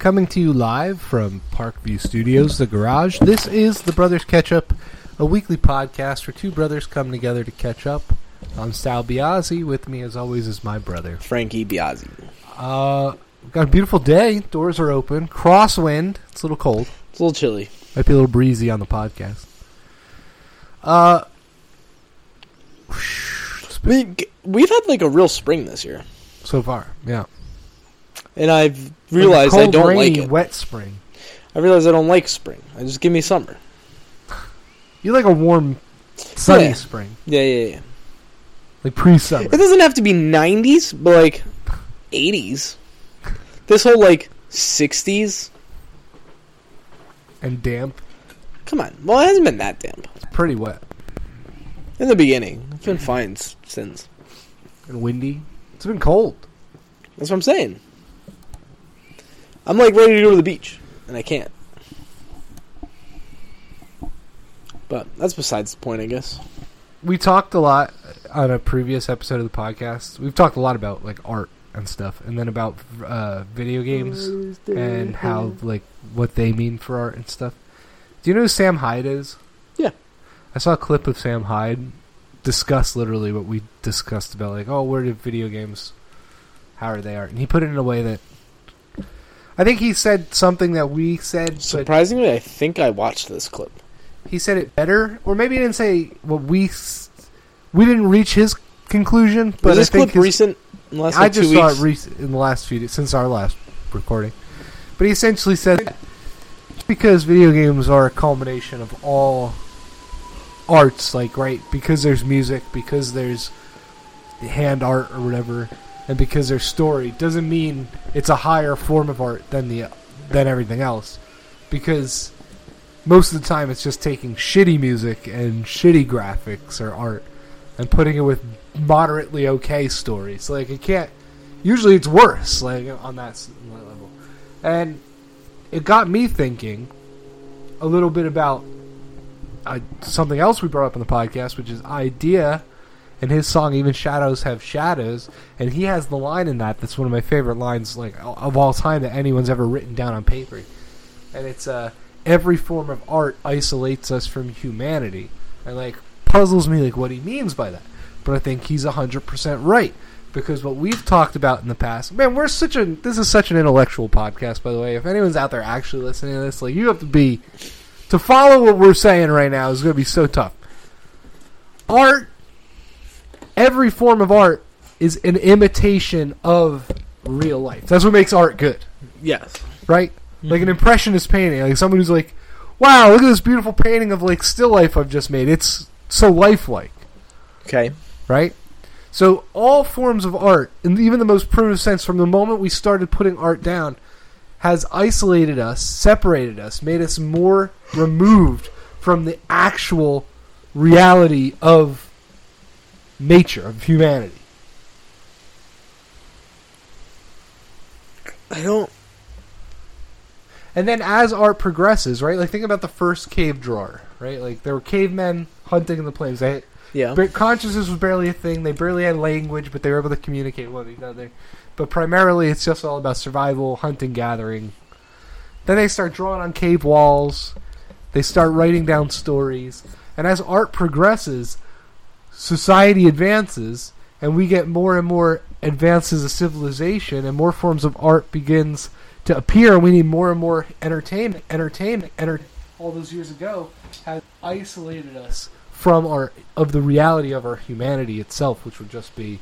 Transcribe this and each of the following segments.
coming to you live from Parkview Studios, the garage. This is the Brothers Catch Up, a weekly podcast where two brothers come together to catch up. I'm Sal Biazzi. With me, as always, is my brother. Frankie Biazzi. Uh, we've got a beautiful day. Doors are open. Crosswind. It's a little cold. It's a little chilly. Might be a little breezy on the podcast. Uh, g- we've had like a real spring this year, so far, yeah. And I've realized I don't rainy, like it. Wet spring. I realize I don't like spring. I just give me summer. You like a warm, sunny Yeah. spring, Yeah, yeah, yeah. like pre-summer. It doesn't have to be 90s, but like 80s. This whole like 60s. and damp. Come on. Well, it hasn't been that damp It's pretty wet in the beginning. It's been fine since. and windy. It's been cold. That's what I'm saying. I'm like ready to go to the beach, and I can't. But that's besides the point, I guess. We talked a lot on a previous episode of the podcast. We've talked a lot about like art and stuff, and then about uh, video games and how like what they mean for art and stuff. Do you know who Sam Hyde is? Yeah. I saw a clip of Sam Hyde discuss literally what we discussed about like, oh, where did video games how are they art? And he put it in a way that I think he said something that we said, Surprisingly, I think I watched this clip. he said it better, or maybe he didn't say what we we didn't reach his conclusion. But Was this I think clip his- recent? In the last, I just saw weeks? it in the last few since our last recording. But he essentially said that because video games are a culmination of all arts, like right, because there's music, because there's hand art or whatever, and because there's story, doesn't mean it's a higher form of art than the than everything else. Because most of the time, it's just taking shitty music and shitty graphics or art and putting it with moderately okay stories. Like it can't. Usually, it's worse. Like on that, level, and it got me thinking a little bit about uh, something else we brought up on the podcast, which is idea. And his song, even shadows have shadows, and he has the line in that that's one of my favorite lines, like of all time that anyone's ever written down on paper. And it's uh, every form of art isolates us from humanity, and like puzzles me like what he means by that. But I think he's hundred percent right because what we've talked about in the past, man, we're such a this is such an intellectual podcast. By the way, if anyone's out there actually listening to this, like you have to be to follow what we're saying right now is going to be so tough. Art, every form of art is an imitation of real life. That's what makes art good Yes. right? Mm-hmm. Like an impressionist painting, like someone who's like, "Wow, look at this beautiful painting of like still life I've just made. It's so lifelike." Okay. right? So all forms of art, in even the most primitive sense, from the moment we started putting art down, has isolated us, separated us, made us more removed from the actual reality of nature, of humanity. I don't. And then as art progresses, right? Like think about the first cave drawer, right? Like there were cavemen hunting in the plains. They Yeah. Consciousness was barely a thing. They barely had language, but they were able to communicate with each other. But primarily, it's just all about survival, hunting, gathering. Then they start drawing on cave walls. They start writing down stories. And as art progresses, society advances, and we get more and more advances of civilization, and more forms of art begins to appear. And we need more and more entertainment. Entertainment, enter- all those years ago, has isolated us from our of the reality of our humanity itself, which would just be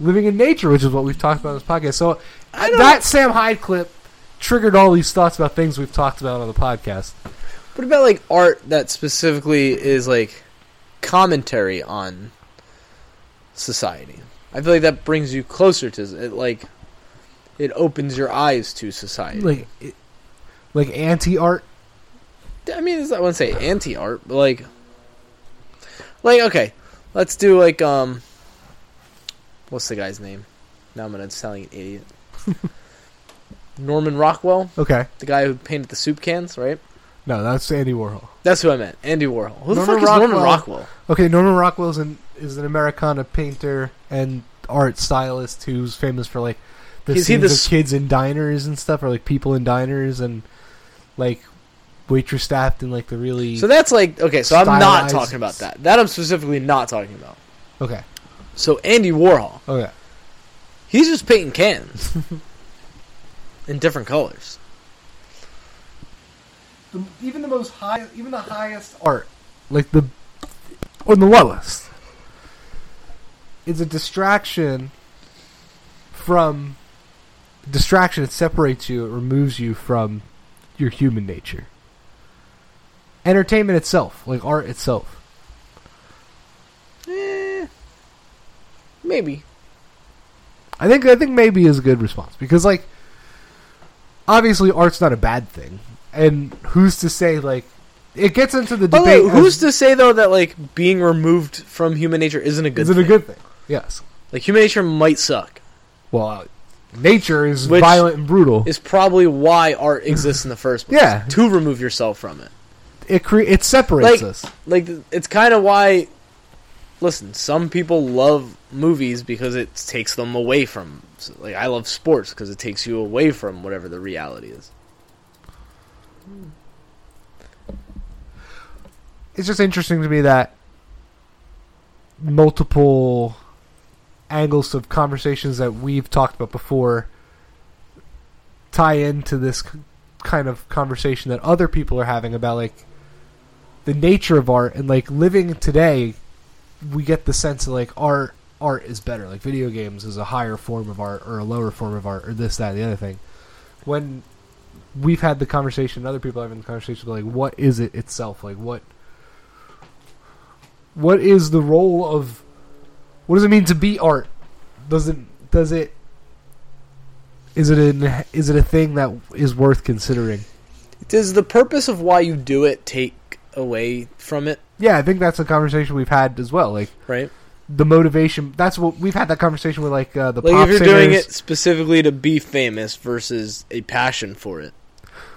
living in nature, which is what we've talked about in this podcast. So that Sam Hyde clip triggered all these thoughts about things we've talked about on the podcast. What about like art that specifically is like commentary on society? I feel like that brings you closer to it. Like it opens your eyes to society. Like it, like anti art. I mean, I wouldn't say anti art, but like, like okay, let's do like um, what's the guy's name? Now I'm gonna sound like an idiot. Norman Rockwell, Okay. the guy who painted the soup cans, right? No, that's Andy Warhol. That's who I meant. Andy Warhol. Who the fuck is Norman Rockwell. Rockwell? Okay, Norman Rockwell is an, is an Americana painter and art stylist who's famous for like the Is scenes the of kids in diners and stuff, or like people in diners and like waitress staffed and like the really So that's like okay. So I'm not talking about that. That I'm specifically not talking about. okay, So Andy Warhol, okay. he's just painting cans in different colors. The, even the most high, even the highest art, like the or the lowest, is a distraction from distraction. It separates you. It removes you from your human nature. Entertainment itself, like art itself. Eh, maybe. I think I think maybe is a good response because like obviously art's not a bad thing, and who's to say like it gets into the debate. way, who's to say though that like being removed from human nature isn't a good? Thing? is it thing? a good thing? Yes. Like human nature might suck. Well, uh, nature is Which violent and brutal. Is probably why art exists in the first place. Yeah. To remove yourself from it. It cre- it separates Like- us. Like it's kind of why. Listen, some people love movies because it takes them away from. Like I love sports because it takes you away from whatever the reality is. Hmm. It's just interesting to me that multiple angles of conversations that we've talked about before tie into this kind of conversation that other people are having about like the nature of art and like living today we get the sense that like art art is better. Like video games is a higher form of art or a lower form of art or this that and the other thing. When we've had the conversation other people are having the conversation like what is it itself like what what is the role of what does it mean to be art does it does it is it an is it a thing that is worth considering Does the purpose of why you do it take away from it? yeah i think that's a conversation we've had as well like Right. The motivation that's what we've had that conversation with like uh, the Like pop if you're singers. doing it specifically to be famous versus a passion for it,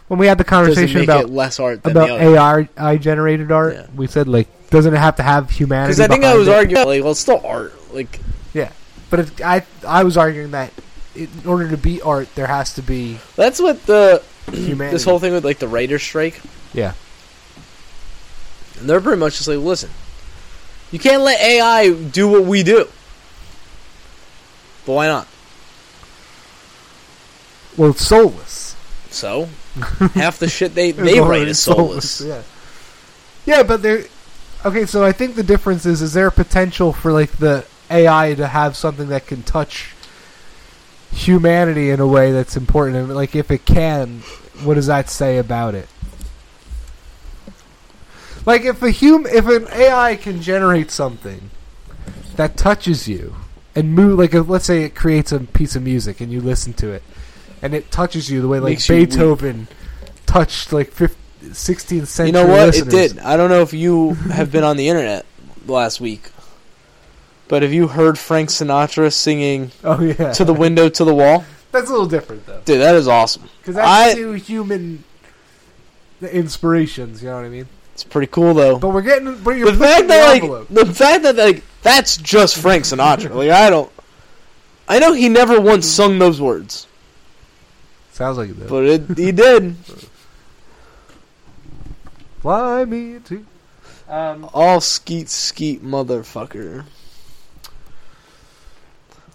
when we had the conversation about less art about? AI AI generated art Yeah. we said like doesn't it have to have humanity Because I think I was it? arguing like, well, it's still art. Like yeah, but it, I I was arguing that in order to be art there has to be that's what the humanity this whole thing with like the writer's strike. yeah And they're pretty much just like, listen, you can't let AI do what we do. But why not? well it's soulless So, half the shit they they write is soulless. Yeah. Yeah, but there. Okay, so I think the difference is: is there a potential for like the AI to have something that can touch humanity in a way that's important? And like, if it can, what does that say about it? Like, if a hum, if an AI can generate something that touches you and move, like, if, let's say it creates a piece of music and you listen to it, and it touches you the way like Makes you. Beethoven touched like 15, 16th century. You know what? listeners. It did. I don't know if you have been on the internet last week, but have you heard Frank Sinatra singing Oh yeah, "To the Window, to the Wall"? That's a little different though, Dude, that is awesome. because that's I- two human inspirations. You know what I mean? It's pretty cool though. But we're getting, but you're the pushing fact the that like the fact that like that's just Frank Sinatra. like I don't. I know he never once sung those words, Sounds like it. Though. but it, he did. Fly me to. Um, All skeet skeet motherfucker.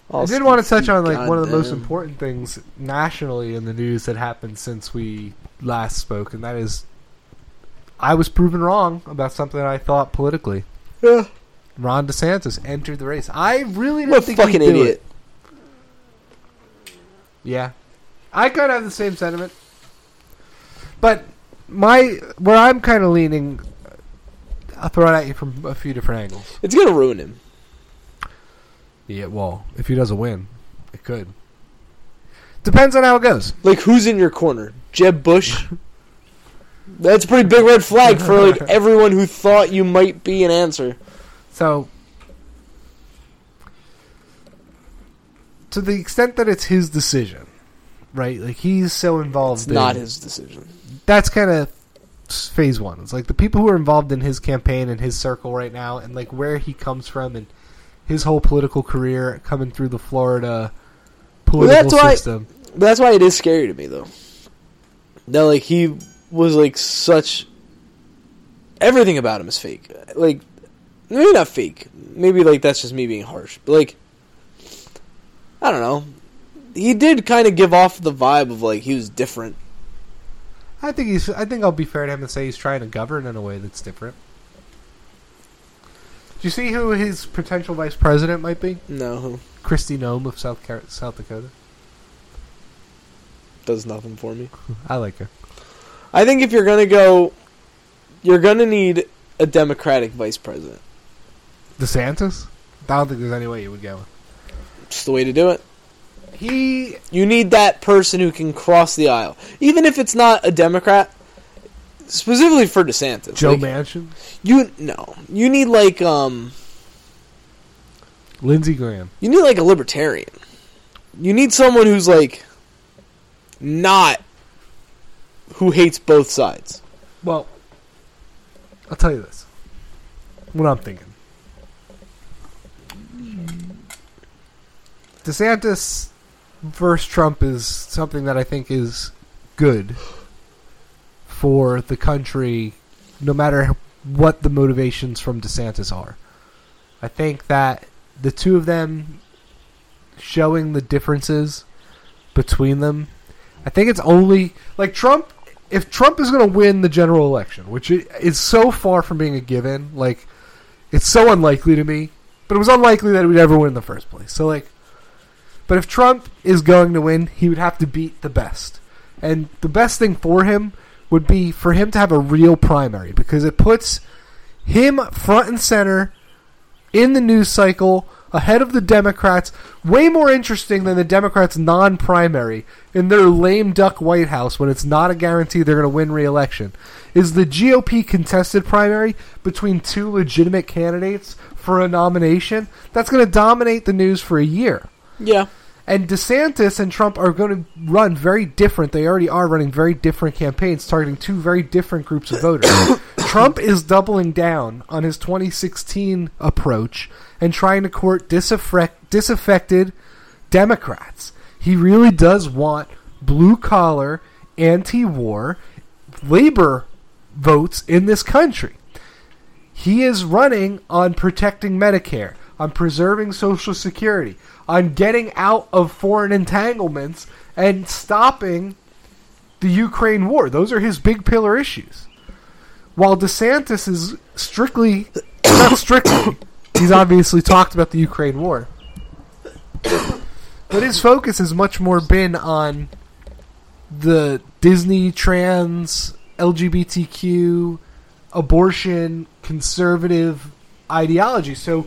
I All did want to touch on like one of the most important things nationally in the news that happened since we last spoke, and that is I was proven wrong about something I thought politically. Yeah. Ron DeSantis entered the race. I really didn't What a think fucking he'd do idiot. it. Yeah, I kind of have the same sentiment, but my where I'm kind of leaning, I'll throw it at you from a few different angles. It's gonna ruin him. Yeah, well, if he doesn't win, it could. Depends on how it goes. Like who's in your corner? Jeb Bush. That's a pretty big red flag for like everyone who thought you might be an answer. So, to the extent that it's his decision, right? Like he's so involved. It's in, not his decision. That's kind of phase one. It's like the people who are involved in his campaign and his circle right now, and like where he comes from and his whole political career coming through the Florida political that's why- system. But that's why it is scary to me, though. That like he was like such. Everything about him is fake. Like, maybe not fake. Maybe like that's just me being harsh. But like, I don't know. He did kind of give off the vibe of like he was different. I think he's. I think I'll be fair to him and say he's trying to govern in a way that's different. Do you see who his potential vice president might be? No, Kristi Noem of South South Dakota. does nothing for me. I like her. I think if you're gonna go, you're gonna need a Democratic vice president. DeSantis. I don't think there's any way you would go. It's the way to do it. He You need that person who can cross the aisle, even if it's not a Democrat. Specifically for DeSantis, Joe Like, Manchin, You no, you need like um, Lindsey Graham. you need like a libertarian. You need someone who's like not who hates both sides. Well, I'll tell you this. What I'm thinking. DeSantis versus Trump is something that I think is good for the country, no matter what the motivations from DeSantis are. I think that the two of them showing the differences between them, I think it's only like Trump. If Trump is going to win the general election, which is so far from being a given, like it's so unlikely to me, but it was unlikely that he would ever win in the first place. So like, but if Trump is going to win, he would have to beat the best, and the best thing for him would be for him to have a real primary because it puts him front and center in the news cycle ahead of the Democrats, way more interesting than the Democrats' non primary in their lame duck White House when it's not a guarantee they're going to win re election. Is the GOP contested primary between two legitimate candidates for a nomination? That's going to dominate the news for a year. Yeah, And DeSantis and Trump are going to run very different. They already are running very different campaigns targeting two very different groups of voters. Trump is doubling down on his 2016 approach and trying to court disaffect, disaffected Democrats. He really does want blue collar, anti war, labor votes in this country. He is running on protecting Medicare, on preserving Social Security, on getting out of foreign entanglements and stopping the Ukraine war. Those are his big pillar issues. While DeSantis is strictly, not strictly, he's obviously talked about the Ukraine war. But his focus has much more been on the Disney trans, LGBTQ, abortion, conservative ideology. So,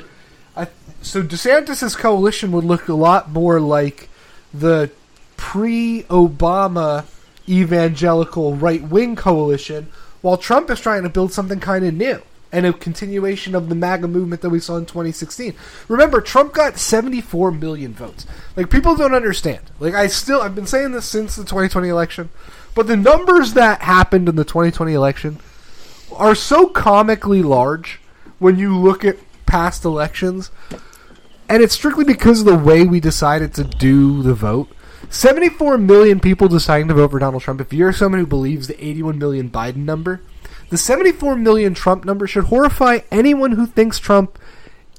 I, so DeSantis's coalition would look a lot more like the pre-Obama evangelical right-wing coalition, while Trump is trying to build something kind of new and a continuation of the MAGA movement that we saw in 2016. Remember, Trump got 74 million votes. Like people don't understand. Like I still, I've been saying this since the 2020 election, but the numbers that happened in the 2020 election are so comically large when you look at past elections, and it's strictly because of the way we decided to do the vote. 74 million people deciding to vote for Donald Trump. If you're someone who believes the 81 million Biden number, the 74 million Trump number should horrify anyone who thinks Trump.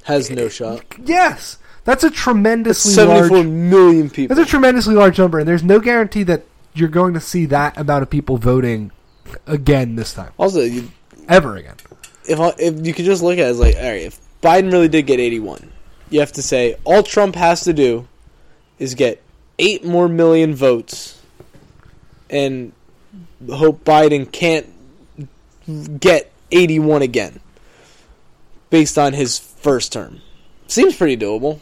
has no shot. Yes, that's a tremendously Seventy-four large. million people. That's a tremendously large number, and there's no guarantee that you're going to see that amount of people voting again this time, also, you, ever again. if if you could just look at it as like, all right, if Biden really did get 81, you have to say all Trump has to do is get eight more million votes, and hope Biden can't get 81 again, based on his first term. Seems pretty doable.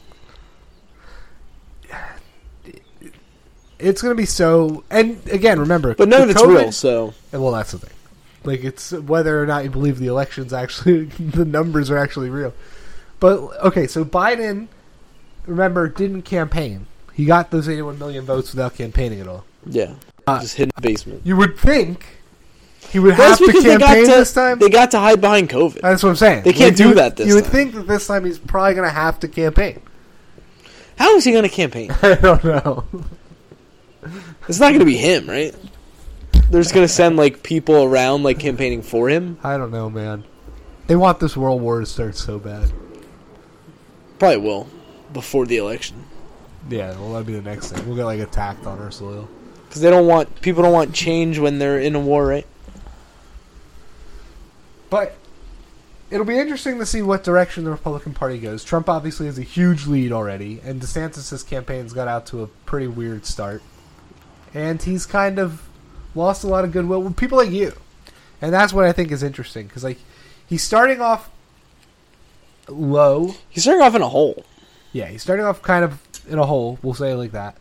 It's going to be so. And again, remember, But none of it's COVID real, so And well, that's the thing. Like it's whether or not you believe the elections actually, the numbers are actually real. But okay, so Biden, remember, didn't campaign. He got those 81 million votes without campaigning at all. yeah, Uh, just hid in the basement. You would think he would That's have to because they got campaign to this time. they got to hide behind COVID. That's what I'm saying. They can't you do would- that this You would time. think that this time he's probably going to have to campaign. How is he going to campaign? I don't know. It's not going to be him, right? They're just going to send like people around like campaigning for him. I don't know, man. They want this world war to start so bad. Probably will before the election Yeah, well, that'd be the next thing. We'll get like attacked on our soil. because they don't want people don't want change when they're in a war, right? But it'll be interesting to see what direction the Republican Party goes. Trump obviously has a huge lead already, and DeSantis' campaign's got out to a pretty weird start. And he's kind of lost a lot of goodwill with people like you. And that's what I think is interesting, because, like, he's starting off low. He's starting off in a hole. Yeah, he's starting off kind of in a hole, we'll say it like that.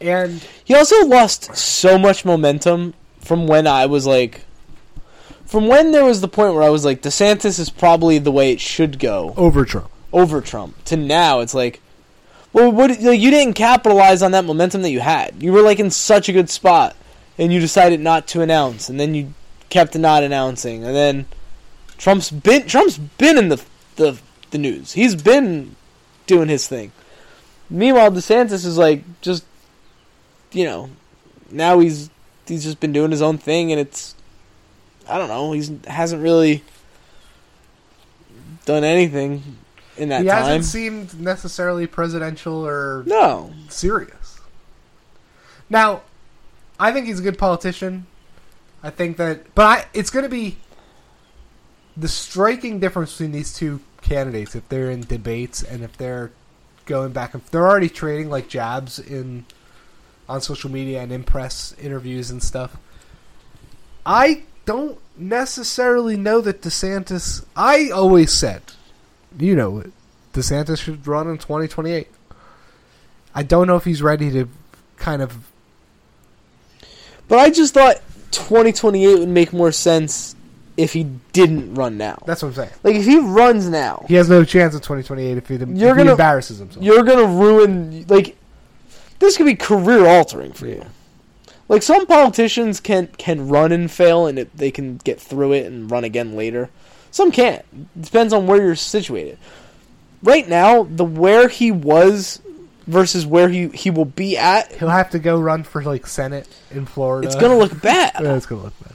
And He also lost so much momentum from when I was like, from when there was the point where I was like, DeSantis is probably the way it should go over Trump. over Trump. To now, it's like, well, what like, you didn't capitalize on that momentum that you had. You were like in such a good spot, and you decided not to announce, and then you kept not announcing, and then Trump's been Trump's been in the the the news. He's been doing his thing. Meanwhile, DeSantis is like just you know, now he's he's just been doing his own thing, and it's I don't know. He's hasn't really done anything in that he time. hasn't seemed necessarily presidential or no, serious. Now, I think he's a good politician. I think that, but I, it's going to be the striking difference between these two candidates if they're in debates and if they're going back and they're already trading like jabs in on social media and in press interviews and stuff. I don't necessarily know that DeSantis. I always said, you know, DeSantis should run in 2028. I don't know if he's ready to kind of but I just thought 2028 would make more sense if he didn't run now. That's what I'm saying. Like if he runs now, He has no chance in 2028 if he, if You're he gonna- embarrasses himself. you're gonna ruin like this could be career altering for you. Like some politicians can can run and fail, and it, they can get through it and run again later. Some can't. Depends on where you're situated. Right now, the where he was versus where he he will be at, He'll have to go run for like Senate in Florida. it's gonna look bad. Yeah, it's gonna look bad.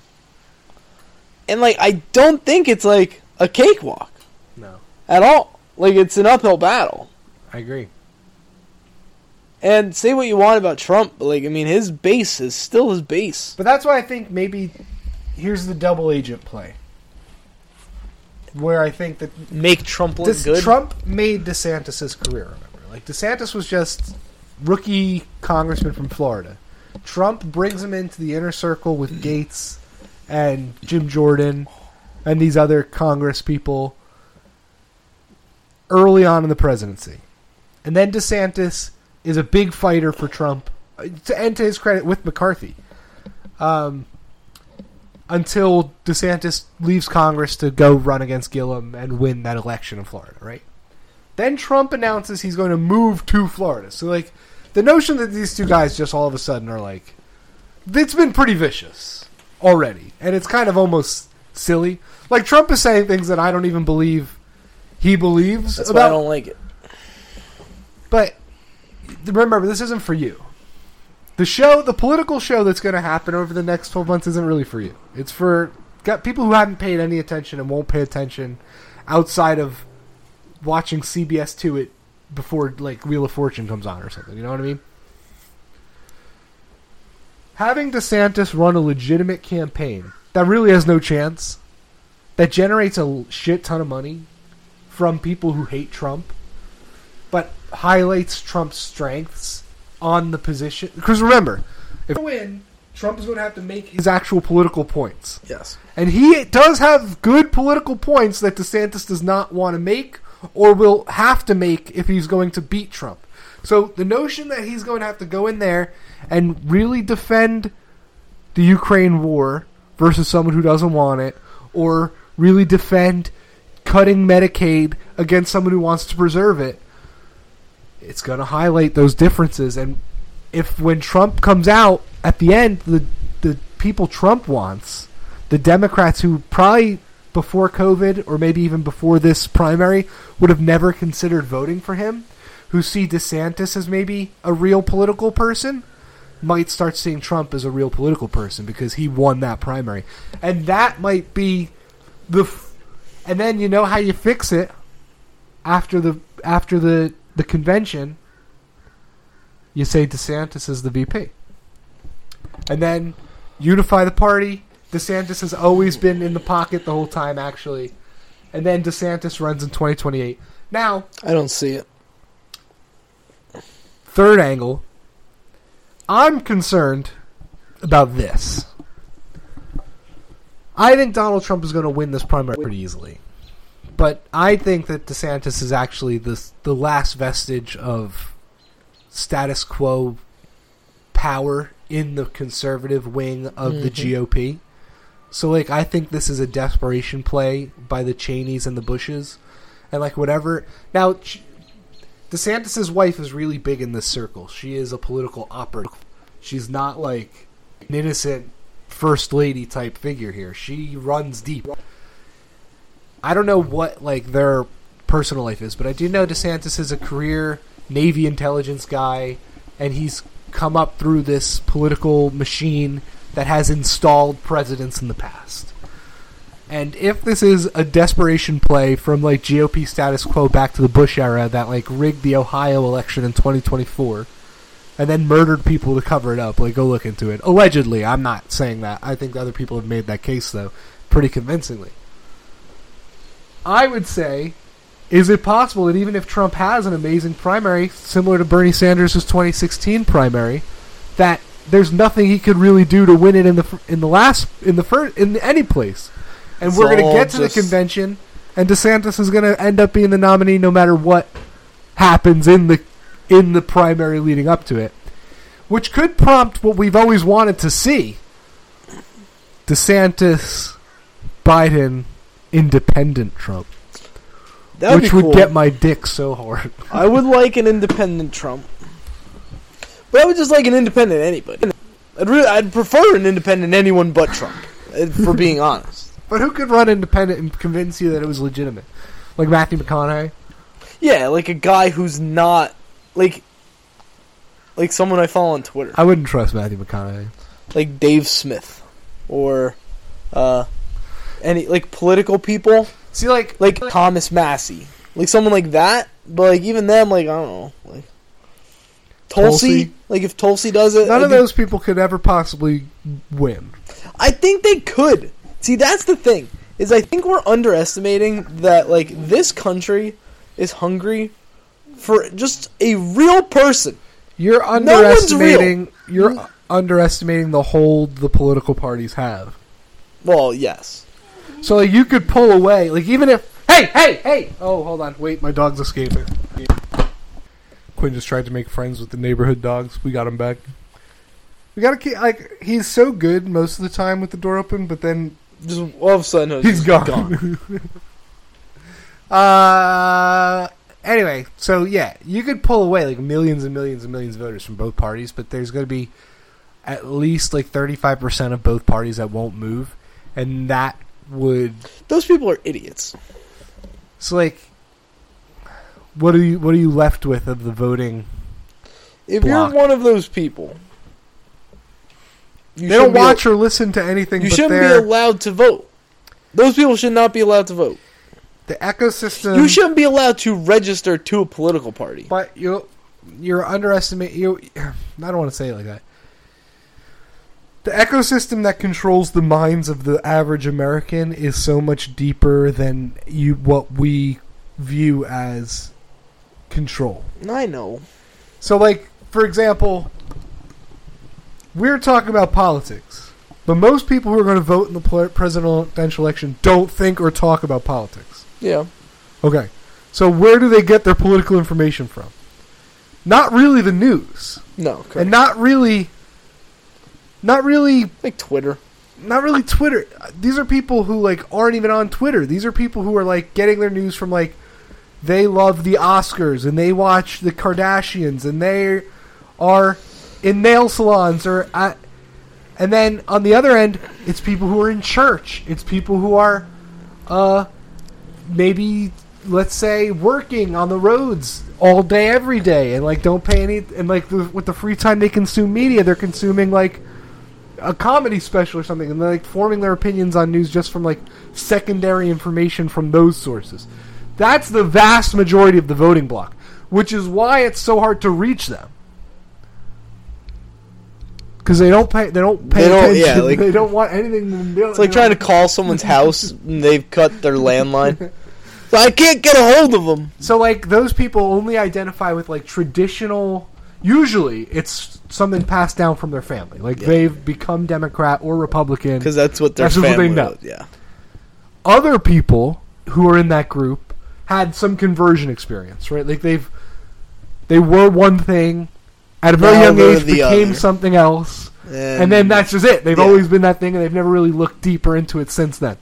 And like I don't think it's like a cakewalk No, at all. Like it's an uphill battle. I agree. And say what you want about Trump, but like I mean, his base is still his base. But that's why I think maybe here's the double agent play, where I think that Make Trump look good. Trump made DeSantis' career. Remember, like DeSantis was just rookie congressman from Florida. Trump brings him into the inner circle with Gaetz and Jim Jordan and these other Congress people early on in the presidency. And then DeSantis is a big fighter for Trump, to, and to his credit, with McCarthy. Um, until DeSantis leaves Congress to go run against Gillum and win that election in Florida, right? Then Trump announces he's going to move to Florida. So, like, the notion that these two guys just all of a sudden are like, it's been pretty vicious already. And it's kind of almost silly. Like, Trump is saying things that I don't even believe he believes That's why I don't like it. But remember, this isn't for you. The show, the political show that's going to happen over the next 12 months isn't really for you. It's for got people who haven't paid any attention and won't pay attention outside of watching CBS 2 it before like Wheel of Fortune comes on or something. You know what I mean? Having DeSantis run a legitimate campaign that really has no chance, that generates a shit ton of money from people who hate Trump, highlights Trump's strengths on the position. Because remember, if win, Trump is going to have to make his actual political points. Yes. And he does have good political points that DeSantis does not want to make or will have to make if he's going to beat Trump. So the notion that he's going to have to go in there and really defend the Ukraine war versus someone who doesn't want it, or really defend cutting Medicaid against someone who wants to preserve it, it's going to highlight those differences. And if when Trump comes out at the end, the the people Trump wants, the Democrats who probably before COVID or maybe even before this primary would have never considered voting for him, who see DeSantis as maybe a real political person might start seeing Trump as a real political person because he won that primary. And that might be the f- and then you know how you fix it after the after the the convention you say DeSantis is the VP. And then unify the party. DeSantis has always been in the pocket the whole time actually. And then DeSantis runs in 2028. Now, I don't see it. third angle. I'm concerned about this. I think Donald Trump is going to win this primary pretty easily. But I think that DeSantis is actually the the last vestige of status quo power in the conservative wing of the Mhm. GOP. So like I think this is a desperation play by the Cheneys and the Bushes and like whatever. Now DeSantis's wife is really big in this circle. She is a political operative. She's not like an innocent first lady type figure here. She runs deep. I don't know what like their personal life is, but I do know DeSantis is a career Navy intelligence guy, and he's come up through this political machine that has installed presidents in the past. And if this is a desperation play from like GOP status quo back to the Bush era that like rigged the Ohio election in 2024 and then murdered people to cover it up, like go look into it. Allegedly, I'm not saying that. I think other people have made that case though pretty convincingly. I would say is it possible that even if Trump has an amazing primary similar to Bernie Sanders' 2016 primary that there's nothing he could really do to win it in the in the last in the first in any place. And It's we're going to get to just- the convention and DeSantis is going to end up being the nominee no matter what happens in the in the primary leading up to it, which could prompt what we've always wanted to see: DeSantis, Biden, independent Trump, That'd which be cool. would get my dick so hard. I would like an independent Trump, but I would just like an independent anybody. I'd really, I'd prefer an independent anyone but Trump, uh, for being honest. But who could run independent and convince you that it was legitimate? Like Matthew McConaughey? Yeah, like a guy who's not like like someone I follow on Twitter, I wouldn't trust Matthew McConaughey. like Dave Smith, or uh, any like political people, See, like, like Thomas Massie, like someone like that. But like even them, like I don't know, like Tulsi. Tulsi? Like if Tulsi does it, none I of think- those people could ever possibly win. I think they could. See, that's the thing. Is I think we're underestimating that like this country is hungry for just a real person. You're No one's underestimating. You're underestimating the hold the political parties have. Well, yes. So like, you could pull away, like even if. Hey, hey, hey! Oh, hold on, wait, my dog's escaping. Quinn just tried to make friends with the neighborhood dogs. We got him back. We gotta keep like he's so good most of the time with the door open, but then Just all of a sudden, He's gone. uh, anyway, so yeah, you could pull away like millions and millions and millions of voters from both parties, but there's going to be at least like 35% of both parties that won't move, and that would Those people are idiots. so like what are you what are you left with of the voting? If Block. you're one of those people, you they don't shouldn't be watch or listen to anything You but shouldn't be allowed to vote. Those people should not be allowed to vote. the ecosystem. you shouldn't be allowed to register to a political party. But you you're underestimating you. I don't want to say it like that. The ecosystem that controls the minds of the average American is so much deeper than you what we view as control. I know. So, like for example, we're talking about politics, but most people who are going to vote in the presidential election don't think or talk about politics. Yeah. Okay. So where do they get their political information from? Not really the news. No. Correct. And not really not really like Twitter. not really Twitter. These are people who like aren't even on Twitter. These are people who are like getting their news from like they love the Oscars and they watch the Kardashians and they are in nail salons or at and then on the other end it's people who are in church. It's people who are uh maybe let's say working on the roads all day every day and like don't pay any and like the, with the free time they consume media they're consuming like a comedy special or something and they're like forming their opinions on news just from like secondary information from those sources that's the vast majority of the voting bloc which is why it's so hard to reach them because they don't pay they don't pay They don't- attention yeah, like- they don't want anything It's like trying to call someone's house and they've cut their landline. So I can't get a hold of them So like those people only identify with like traditional. Usually, it's something passed down from their family. Like Yeah. they've become Democrat or Republican. because that's what their That's what they know. Yeah, Other people who are in that group had some conversion experience, right? Like they've they were one thing at a very Now young age, became other. something else, and, then that's just it. They've yeah. always been that thing, and they've never really looked deeper into it since then.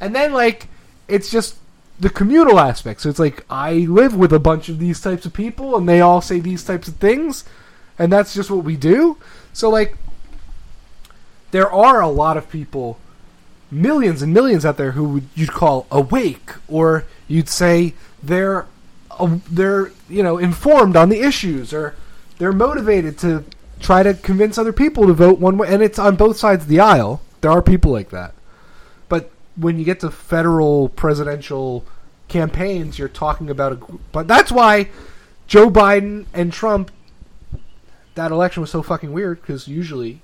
And then like it's just the communal aspect. So it's like I live with a bunch of these types of people, and they all say these types of things, and that's just what we do. So like there are a lot of people, millions and millions out there who you'd call awake, or you'd say they're uh, they're you know informed on the issues, or they're motivated to try to convince other people to vote one way. And it's on both sides of the aisle. There are people like that, when you get to federal presidential campaigns, you're talking about a. group. But that's why Joe Biden and Trump. That election was so fucking weird because usually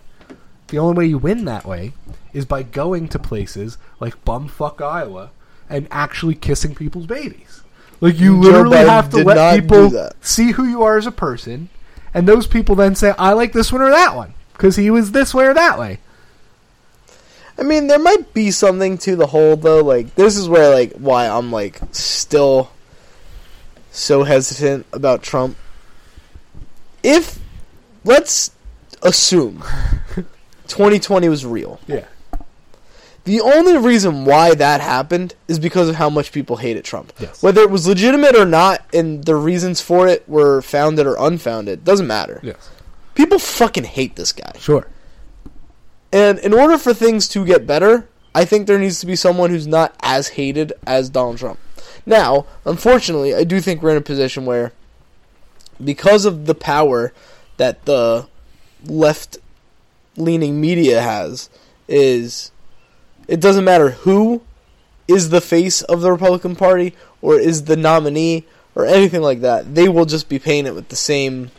the only way you win that way is by going to places like bumfuck Iowa and actually kissing people's babies. Like you literally have to let people see who you are as a person, and those people then say, "I like this one or that one because he was this way or that way." I mean, there might be something to the whole though. Like this is where like why I'm like still so hesitant about Trump. If let's assume 2020 was real. Yeah, The only reason why that happened is because of how much people hated Trump. Yes. Whether it was legitimate or not, and the reasons for it were founded or unfounded, doesn't matter. yes, People fucking hate this guy. sure. And in order for things to get better, I think there needs to be someone who's not as hated as Donald Trump. Now, unfortunately, I do think we're in a position where, because of the power that the left leaning media has, is it doesn't matter who is the face of the Republican Party or is the nominee or anything like that. They will just be painted with the same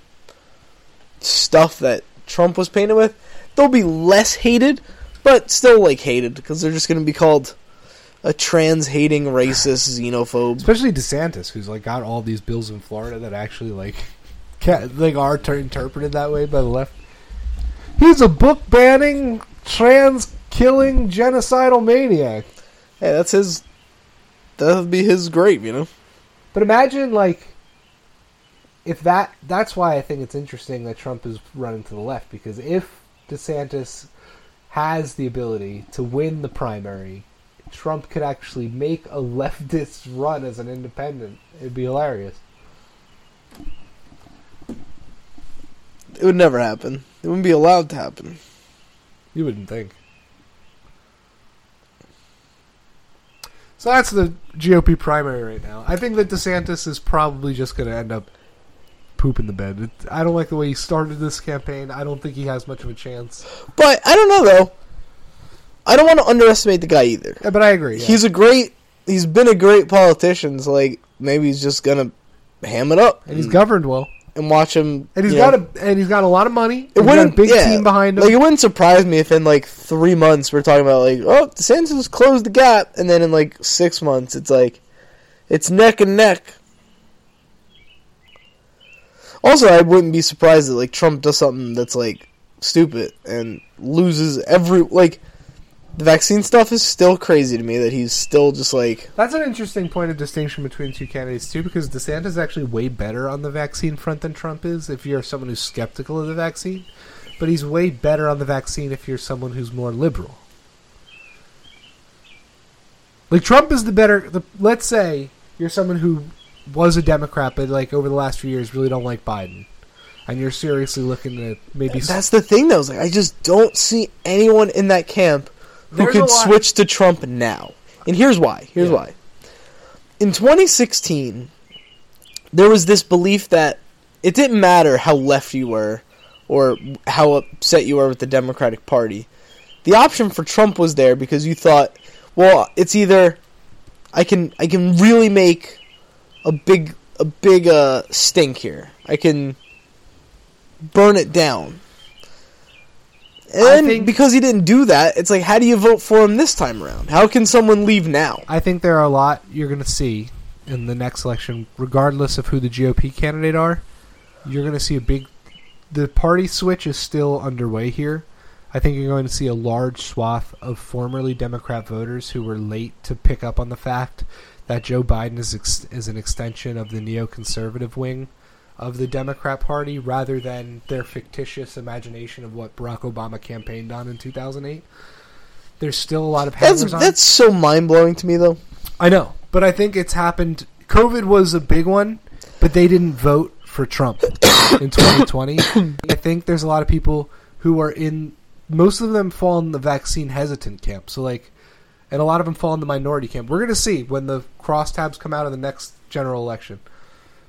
stuff that Trump was painted with. They'll be less hated, but still like hated because they're just going to be called a trans hating racist xenophobe. Especially DeSantis, who's like got all these bills in Florida that actually like, ca like are ter- interpreted that way by the left. He's a book banning, trans killing, genocidal maniac. Hey, that's his. That would be his grave, you know. But imagine like if that that's why I think it's interesting that Trump is running to the left because if DeSantis has the ability to win the primary, Trump could actually make a leftist run as an independent. It'd be hilarious. It would never happen. It wouldn't be allowed to happen. You wouldn't think. So that's the GOP primary right now. I think that DeSantis is probably just going to end up pooping the bed. It, I don't like the way he started this campaign. I don't think he has much of a chance. But I don't know though. I don't want to underestimate the guy either. Yeah, but I agree. yeah. He's a great. He's been a great politician. So like maybe he's just gonna ham it up and he's governed well, and watch him. and he's got know. a and he's got a lot of money. It He's got a wouldn't big yeah, team behind him. Like it wouldn't surprise me if in like three months we're talking about like oh DeSantis closed the gap, and then in like six months it's like it's neck and neck. Also, I wouldn't be surprised that like Trump does something that's like stupid and loses every like the vaccine stuff is still crazy to me that he's still just like That's an interesting point of distinction between two candidates too, because DeSantis is actually way better on the vaccine front than Trump is. If you're someone who's skeptical of the vaccine, but he's way better on the vaccine if you're someone who's more liberal. Like Trump is the better. The, let's say you're someone who was a Democrat, but like over the last few years really don't like Biden, and you're seriously looking to maybe. that's the thing though. Is like I just don't see anyone in that camp who There's could switch to Trump now. And here's why. Here's Yeah. why. in 2016, there was this belief that it didn't matter how left you were or how upset you were with the Democratic Party. The option for Trump was there because you thought, well, it's either I can I can really make a big a big uh, stink here. I can burn it down. And think- because he didn't do that, it's like, how do you vote for him this time around? How can someone leave now? I think there are a lot you're going to see in the next election, regardless of who the GOP candidate are. You're going to see a big. The party switch is still underway here. I think you're going to see a large swath of formerly Democrat voters who were late to pick up on the fact that Joe Biden is ex- is an extension of the neoconservative wing of the Democrat Party rather than their fictitious imagination of what Barack Obama campaigned on in 2008. There's still a lot of That's on. that's so mind blowing to me, though. I know, but I think it's happened. COVID was a big one, but they didn't vote for Trump in 2020. I think there's a lot of people who are in. Most of them fall in the vaccine hesitant camp. So like, and a lot of them fall in the minority camp. We're gonna see when the crosstabs come out in the next general election.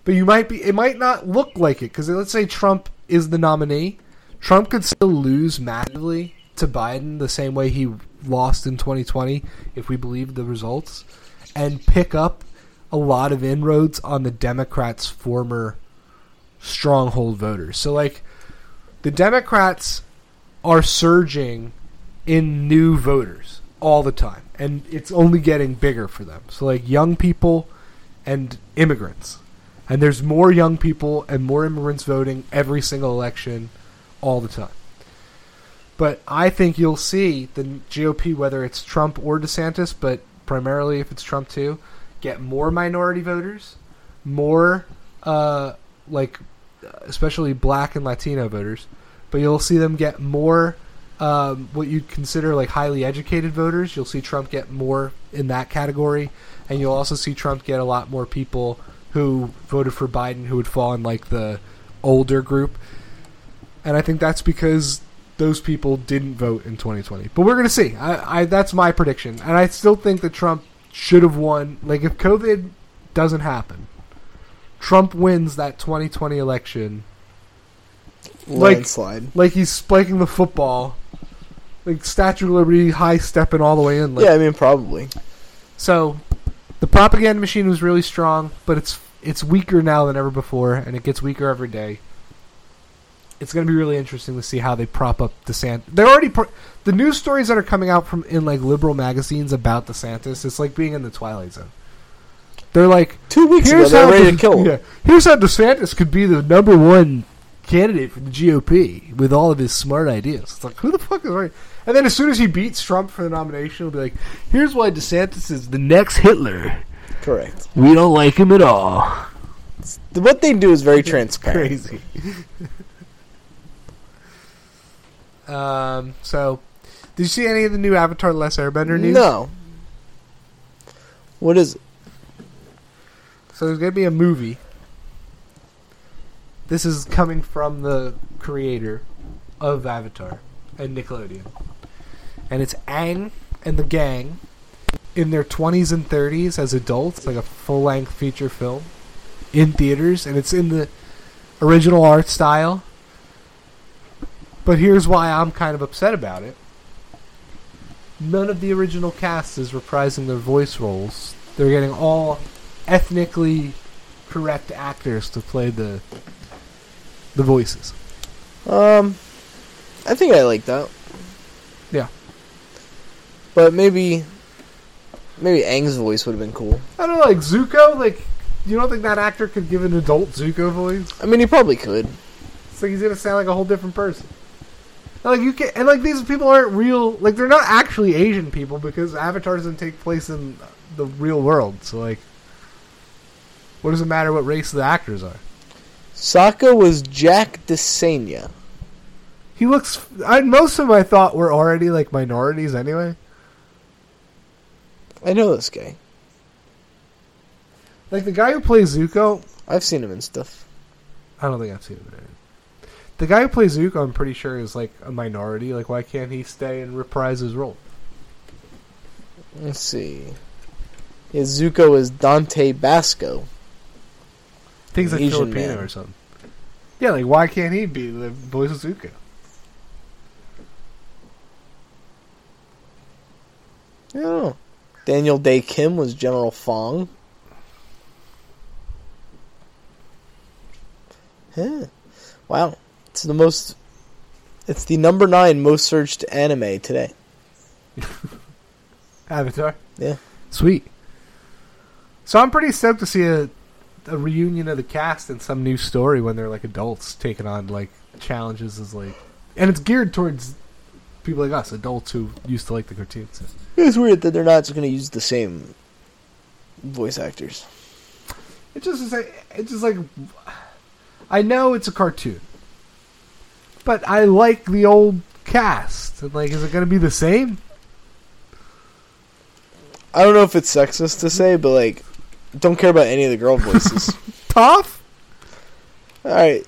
But you might be. It might not look like it because let's say Trump is the nominee. Trump could still lose massively to Biden the same way he lost in 2020 if we believe the results and pick up a lot of inroads on the Democrats' former stronghold voters. So, like, the Democrats are surging in new voters all the time, and it's only getting bigger for them. So, like, young people and immigrants. And there's more young people and more immigrants voting every single election all the time. But I think you'll see the GOP, whether it's Trump or DeSantis, but primarily if it's Trump too, get more minority voters, more uh, like especially black and Latino voters, but you'll see them get more um, what you'd consider like highly educated voters. You'll see Trump get more in that category, and you'll also see Trump get a lot more people who voted for Biden who would fall in like the older group. And I think that's because those people didn't vote in 2020. But we're going to see. I, I that's my prediction, and I still think that Trump should have won. Like if COVID doesn't happen, Trump wins that 2020 election. Like- Landslide. Like he's spiking the football, like Statue of Liberty, high stepping all the way in. Like, yeah, I mean, probably. So, the propaganda machine was really strong, but it's it's weaker now than ever before, and it gets weaker every day. It's going to be really interesting to see how they prop up DeSantis. They're already pro- the news stories that are coming out from in like liberal magazines about DeSantis. It's like being in the Twilight Zone. They're like, Two weeks ago, here's they how were ready De- to kill him. yeah, here's how DeSantis could be the number one candidate for the GOP with all of his smart ideas. It's like, who the fuck is right? And then as soon as he beats Trump for the nomination, he'll be like, here's why DeSantis is the next Hitler. Correct. We don't like him at all. What they do is very transparent. Crazy. um. So, did you see any of the new Avatar: The Last Airbender news? No. What is it? So there's gonna be a movie. This is coming from the creator of Avatar and Nickelodeon, and it's Aang and the gang in their 20s and 30s as adults, like a full-length feature film in theaters, and it's in the original art style. But here's why I'm kind of upset about it. None of the original cast is reprising their voice roles. They're getting all ethnically correct actors to play the the voices. Um, I think I like that. Yeah. But maybe, maybe Aang's voice would have been cool. I don't know, like Zuko. Like, you don't think that actor could give an adult Zuko voice? I mean, he probably could. It's like he's gonna sound like a whole different person. And like you can, and like these people aren't real. Like they're not actually Asian people because Avatar doesn't take place in the real world. So like, what does it matter what race the actors are? Sokka was Jack DeSena. He looks. I, most of them I thought were already like minorities anyway. I know this guy. Like the guy who plays Zuko, I've seen him in stuff. I don't think I've seen him in it. The guy who plays Zuko, I'm pretty sure is like a minority. Like, why can't he stay and reprise his role? Let's see. Yeah, Zuko is Dante Basco. Things like Asian Filipino man. or something. Yeah, like why can't he be the voice of Zuko? I don't know. Daniel Dae Kim was General Fong. Yeah. Wow. It's the most. It's the number nine most searched anime today. Avatar. Yeah. Sweet. So I'm pretty stoked to see a a reunion of the cast and some new story when they're like adults taking on like challenges is like and it's geared towards people like us, adults who used to like the cartoons. It's weird that they're not just going to use the same voice actors. It just is like it's just like I know it's a cartoon. But I like the old cast. And like is it gonna be the same? I don't know if it's sexist to say, but like, don't care about any of the girl voices. Tough? All right,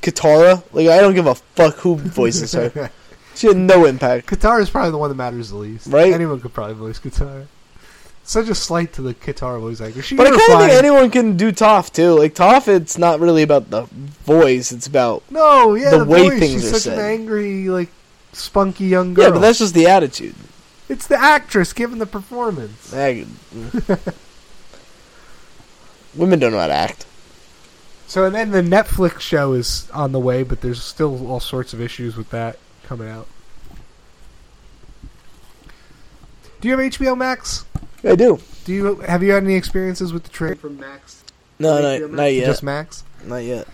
Katara. Like, I don't give a fuck who voices her. She had no impact. Katara is probably the one that matters the least. Right? Anyone could probably voice Katara. Such a slight to the Katara voice actor. She But I kind of think anyone can do Toph too. Like Toph, it's not really about the voice; it's about No, yeah, the the, way voice. things She's are such an said. angry, like spunky young girl. yeah. But that's just the attitude. it's the actress giving the performance. Women don't know how to act. So and then the Netflix show is on the way, but there's still all sorts of issues with that coming out. Do you have HBO Max? I do. Do you have you had any experiences with the trade from Max? No, not, Max not yet. Just Max. Not yet.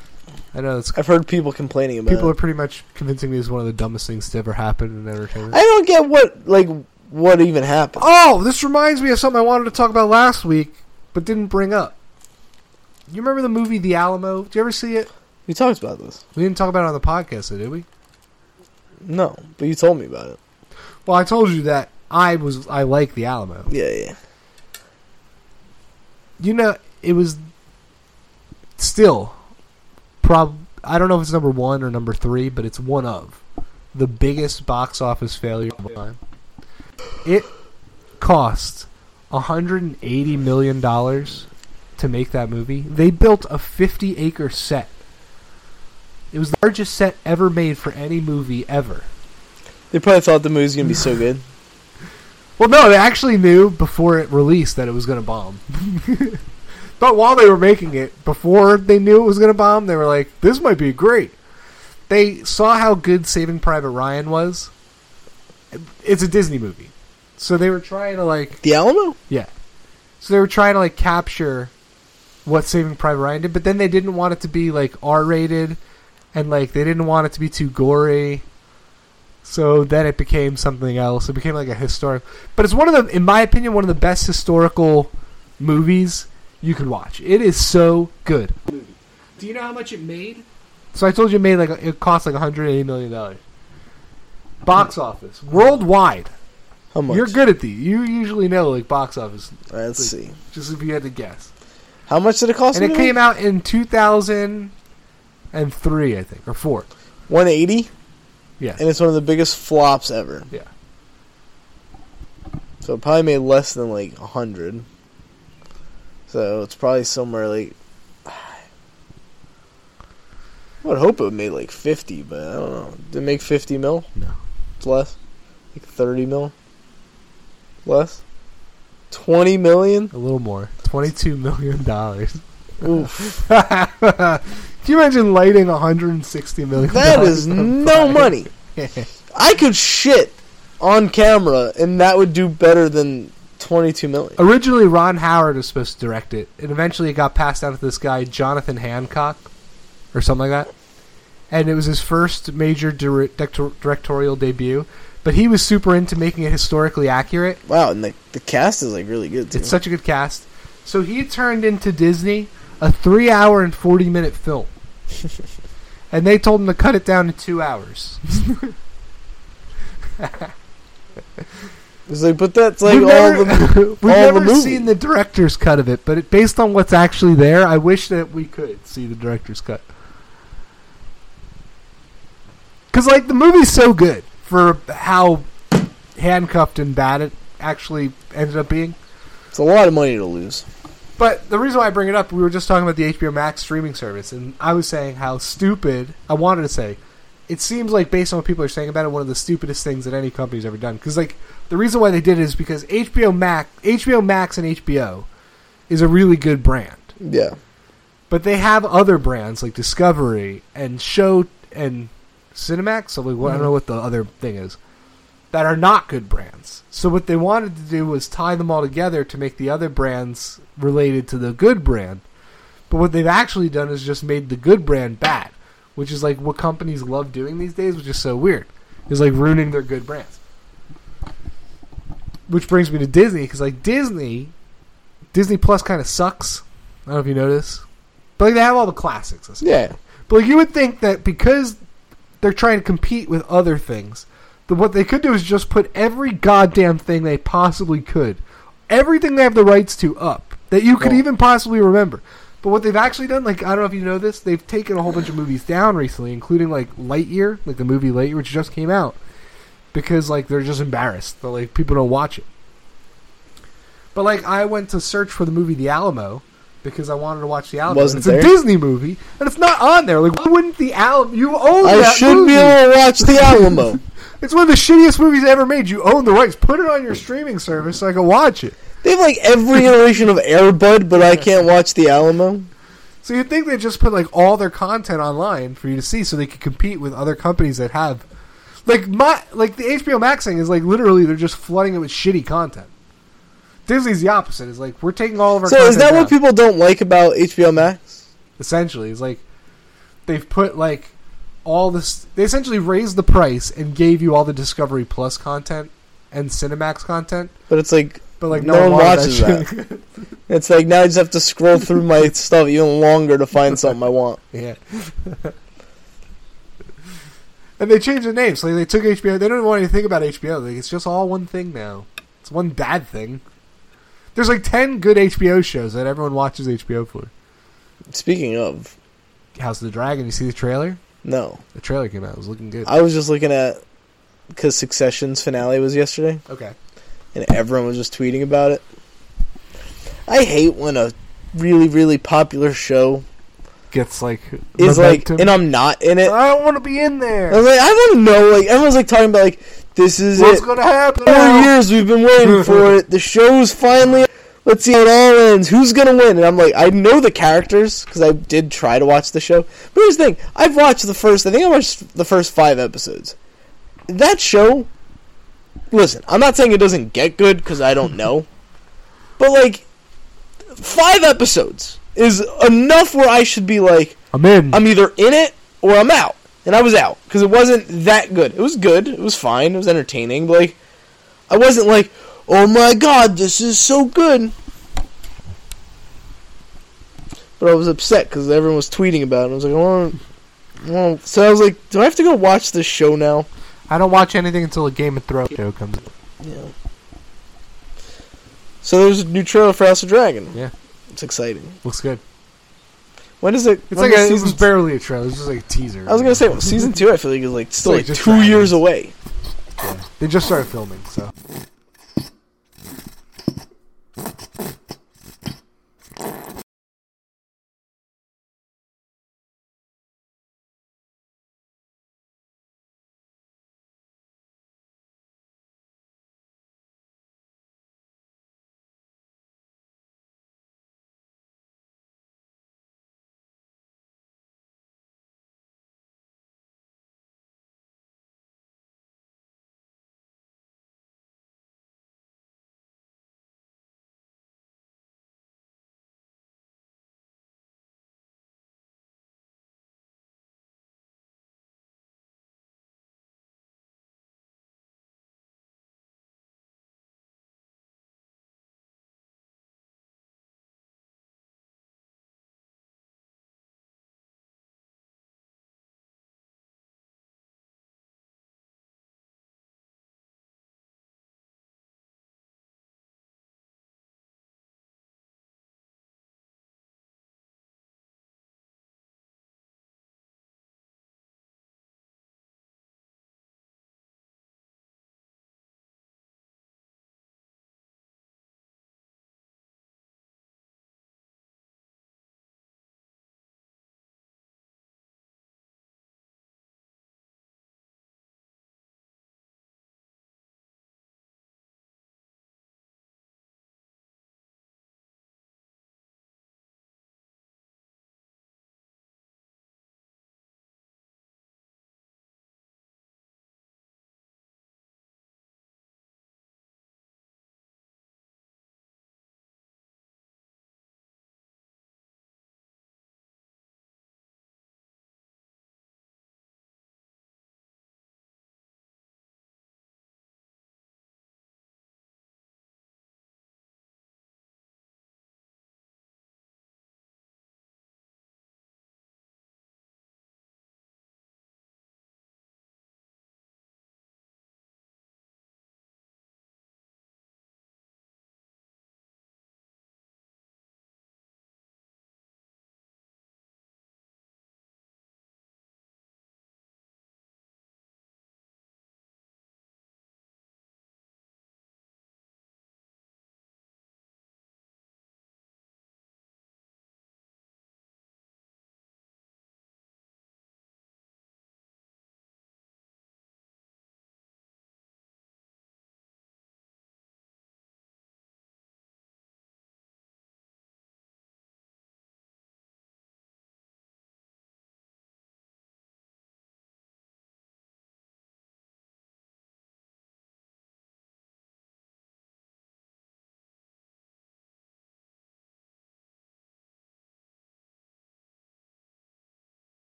I know I've heard people complaining about. people it. are pretty much convincing me it's one of the dumbest things to ever happen in entertainment. I don't get what like what even happened. Oh, this reminds me of something I wanted to talk about last week, but didn't bring up. You remember the movie The Alamo? Did you ever see it? We talked about this. We didn't talk about it on the podcast, though, did we? No, but you told me about it. Well, I told you that I was I like The Alamo. Yeah, yeah. You know, it was still prob. I don't know if it's number one or number three, but it's one of the biggest box office failure of all time. It cost 180 million dollars to make that movie. They built a 50 acre set. It was the largest set ever made for any movie ever. They probably thought the movie was gonna be so good. Well, no, they actually knew before it released that it was going to bomb. but while they were making it, before they knew it was going to bomb, they were like, "This might be great." They saw how good Saving Private Ryan was. It's a Disney movie, so they were trying to like, The Alamo. yeah. So they were trying to like capture what Saving Private Ryan did, but then they didn't want it to be like R-rated, and like they didn't want it to be too gory. So then it became something else. It became like a historic, but it's one of the, in my opinion, one of the best historical movies you could watch. It is so good. Do you know how much it made? So I told you it made like it cost like 180 million dollars. Box office worldwide. How much? You're good at these. You usually know like box office. All right, let's see. Just if you had to guess. How much did it cost? And it came out in 2003, I think, or four. one eighty, Yes. and it's one of the biggest flops ever. Yeah. So it probably made less than like a hundred. So it's probably somewhere like. I would hope it made like fifty, but I don't know. Did it make fifty mil? No. It's less. Like thirty mil. Less. Twenty million. a little more. 22 million dollars. Oof. Can you imagine lighting 160 million? That is no money. I could shit on camera, and that would do better than twenty-two million. Originally, Ron Howard was supposed to direct it, and eventually it got passed down to this guy Jonathan Hancock, or something like that. And it was his first major dir- director- directorial debut. But he was super into making it historically accurate. Wow, and the, the cast is like really good too. It's such a good cast. So he turned into Disney a three hour and 40 minute film. and they told him to cut it down to two hours. It's like, but that's like we've all never, the. we've all the never movie. seen the director's cut of it, but it, based on what's actually there, I wish that we could see the director's cut. Because, like, the movie's so good for how handcuffed and bad it actually ended up being. It's a lot of money to lose. But the reason why I bring it up, we were just talking about the HBO Max streaming service, and I was saying how stupid. I wanted to say, it seems like based on what people are saying about it, one of the stupidest things that any company's ever done. Because like the reason why they did it is because HBO Max, HBO Max, and HBO is a really good brand. Yeah. But they have other brands like Discovery and Show and Cinemax. So like, well, I don't mm-hmm. know what the other thing is that are not good brands. So what they wanted to do was tie them all together to make the other brands related to the good brand. But what they've actually done is just made the good brand bad, which is like what companies love doing these days, which is so weird. Is like ruining their good brands. Which brings me to Disney because like Disney, Disney Plus kind of sucks. I don't know if you notice, but like they have all the classics. Yeah. But like you would think that because they're trying to compete with other things, what they could do is just put every goddamn thing they possibly could, everything they have the rights to up that you could Well- even possibly remember. But what they've actually done, like I don't know if you know this, they've taken a whole bunch of movies down recently, including like Lightyear, like the movie Lightyear, which just came out, because like they're just embarrassed that like people don't watch it. But like I went to search for the movie The Alamo because I wanted to watch The Alamo. Wasn't it's there? a Disney movie, and it's not on there. Like, why wouldn't The Alamo? You own I that should movie. be able to watch the Alamo. It's one of the shittiest movies ever made. You own the rights. Put it on your streaming service so I can watch it. they have like every iteration of Airbud, but I can't watch the Alamo. So you'd think they just put like all their content online for you to see, so they could compete with other companies that have, like my like the HBO Max thing is like literally they're just flooding it with shitty content. Disney's the opposite. Is like we're taking all of our. So is that down. what people don't like about HBO Max? essentially is like they've put like all this they essentially raised the price and gave you all the discovery plus content and cinemax content. But it's like but like No no, one watches shit. it's like now I just have to scroll through my stuff even longer to find something I want. yeah. And they changed the name so they took hbo they don't want think about hbo like it's just all one thing now. It's one bad thing. There's like 10 good hbo shows that everyone watches hbo for. Speaking of, house of the dragon you see the trailer no, the trailer came out it was looking good I was just looking at because Succession's finale was yesterday, okay and everyone was just tweeting about it. I hate when a really really popular show gets like is like, momentum. and I'm not in it. I don't want to be in there. I was like, I want to know. Like everyone's like talking about like this is What's it. gonna happen? Four years we've been waiting for it. The show's finally. Let's see how it all ends. Who's gonna win? And I'm like, I know the characters because I did try to watch the show. But here's the thing: I've watched the first. I think I watched the first five episodes. That show. Listen, I'm not saying it doesn't get good because I don't know, but like, five episodes is enough where I should be like, I'm in. I'm either in it or I'm out. And I was out because it wasn't that good. It was good. It was fine. It was entertaining. But like, I wasn't like, oh my god, this is so good. But I was upset because everyone was tweeting about it. I was like, I want, I. So I was like, do I have to go watch this show now? I don't watch anything until a Game of Thrones show comes. out. Yeah. So there's a new trailer for House of Dragon. Yeah. It's exciting. Looks good. When is it? It's like a, it season was barely a trailer. It was just like a teaser. I was gonna say well, season two. I feel like is like still like like two years away. they just started filming, so Pfft, pfft.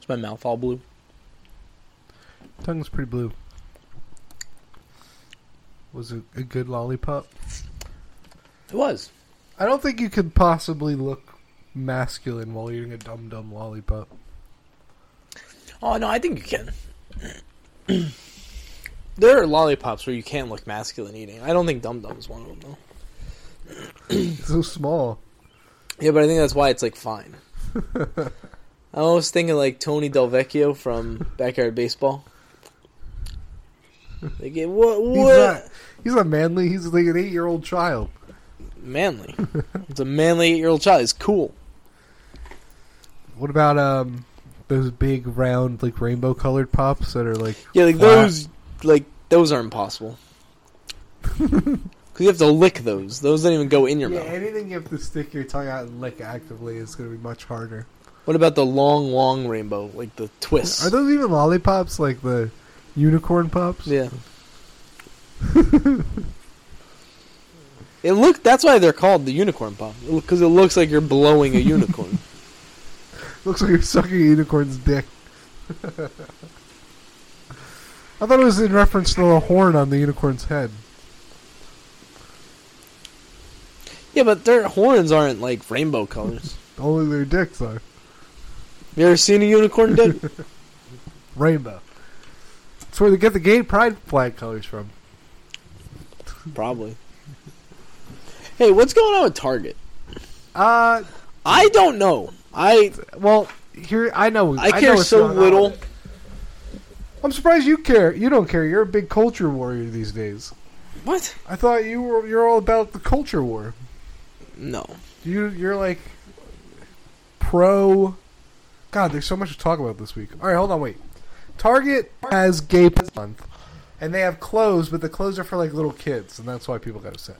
Is my mouth all blue? Tongue's pretty blue. Was it a good lollipop? It was. I don't think you could possibly look masculine while eating a dum dum lollipop. Oh no, I think you can. there are lollipops where you can't look masculine eating. I don't think Dum Dum is one of them though. So small. Yeah, but I think that's why it's like fine. I was thinking like Tony Delvecchio from Backyard Baseball. Like, eh, what? He's What? not. He's not manly. He's like an eight year old child. Manly. it's a manly eight-year-old child. It's cool. What about um those big round like rainbow colored pops that are like Yeah, like flat? those, like those are impossible. Because you have to lick those. Those don't even go in your mouth. Yeah, mouth. anything you have to stick your tongue out and lick actively is going to be much harder. What about the long, long rainbow, like the twist? Are those even lollipops like the unicorn pops? Yeah. it look. That's why they're called the unicorn pop because it looks like you're blowing a unicorn. Looks like you're sucking a unicorn's dick. I thought it was in reference to the horn on the unicorn's head. yeah, but their horns aren't like rainbow colors. Only their dicks are You ever seen a unicorn dick? rainbow. That's where they get the gay pride flag colors from. Probably. Hey, what's going on with Target? Uh, I don't know. I well, here I know. I know care what's so little. I'm surprised you care. You don't care. You're a big culture warrior these days. What? I thought you were. You're all about the culture war. No. You you're like pro. God, there's so much to talk about this week. All right, hold on, wait. Target has Gay Month, and they have clothes, but the clothes are for like little kids, and that's why people got upset.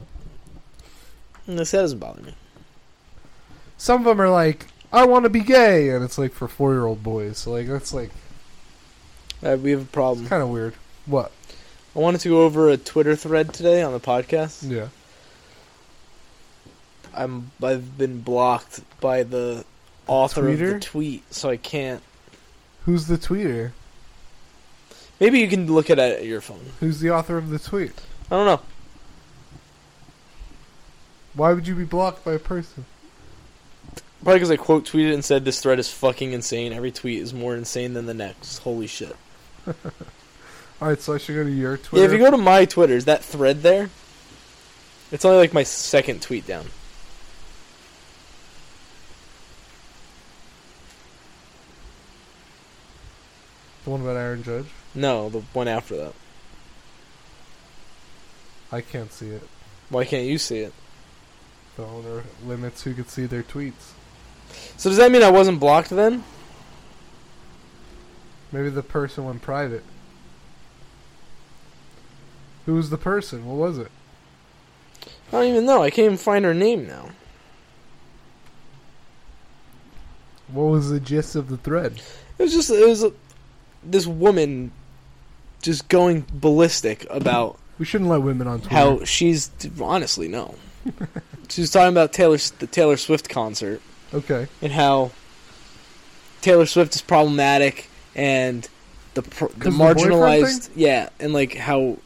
This doesn't bother me. Some of them are like, "I want to be gay," and it's like for four year old boys. So like that's like Uh, we have a problem. It's kind of weird. What? I wanted to go over a Twitter thread today on the podcast. Yeah. I'm I've been blocked by the author of the tweet, so I can't. Who's the tweeter? Maybe you can look at it at your phone. Who's the author of the tweet? I don't know. Why would you be blocked by a person? Probably because I quote tweeted and said this thread is fucking insane. Every tweet is more insane than the next. Holy shit. All right, so I should go to your Twitter. Yeah, if you go to my Twitter, is that thread there? It's only like my second tweet down. the one about Aaron Judge, No, the one after that. I can't see it. Why can't you see it? The owner limits who could see their tweets. So does that mean I wasn't blocked then? Maybe the person went private. Who was the person? What was it? I don't even know. I can't even find her name now. What was the gist of the thread? It was just it was this woman just going ballistic about We shouldn't let women on Twitter. how she's honestly no. she was talking about Taylor the Taylor Swift concert Okay. and how Taylor Swift is problematic and the the of the marginalized yeah and like how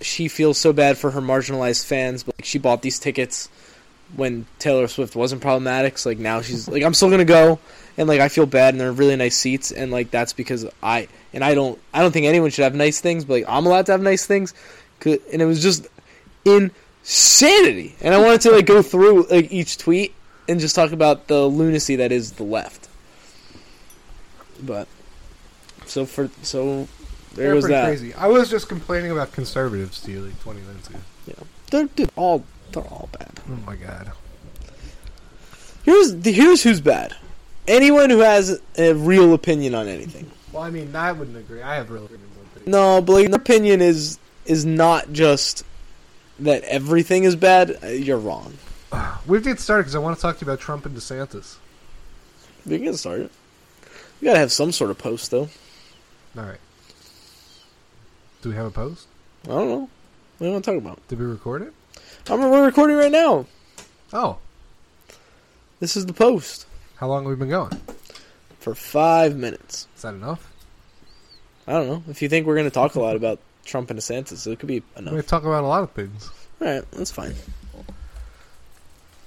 she feels so bad for her marginalized fans but like, she bought these tickets when Taylor Swift wasn't problematic so like now she's like I'm still going to go and like I feel bad and they're really nice seats and like that's because I and I don't I don't think anyone should have nice things but like I'm allowed to have nice things, and it was just insanity and I wanted to like go through like each tweet and just talk about the lunacy that is the left. But so for so there They're was pretty that crazy. I was just complaining about conservatives to you like 20 minutes ago. they're, they're all they're all bad Oh my god. here's the, here's who's bad anyone who has a real opinion on anything Well, I mean, I wouldn't agree. I have real opinions on things. No, but like, their opinion is is not just that everything is bad. Uh, You're wrong. We've to get started because I want to talk to you about Trump and DeSantis. We can get started. We gotta have some sort of post, though. All right. Do we have a post? I don't know. What do you want to talk about? Did we record it? I'm we're recording right now. Oh, This is the post how long have we been going? for five minutes. Is that enough? I don't know. If you think we're going to talk a lot about Trump and DeSantis, it could be enough. We're enough. going to talk about a lot of things. All right, that's fine.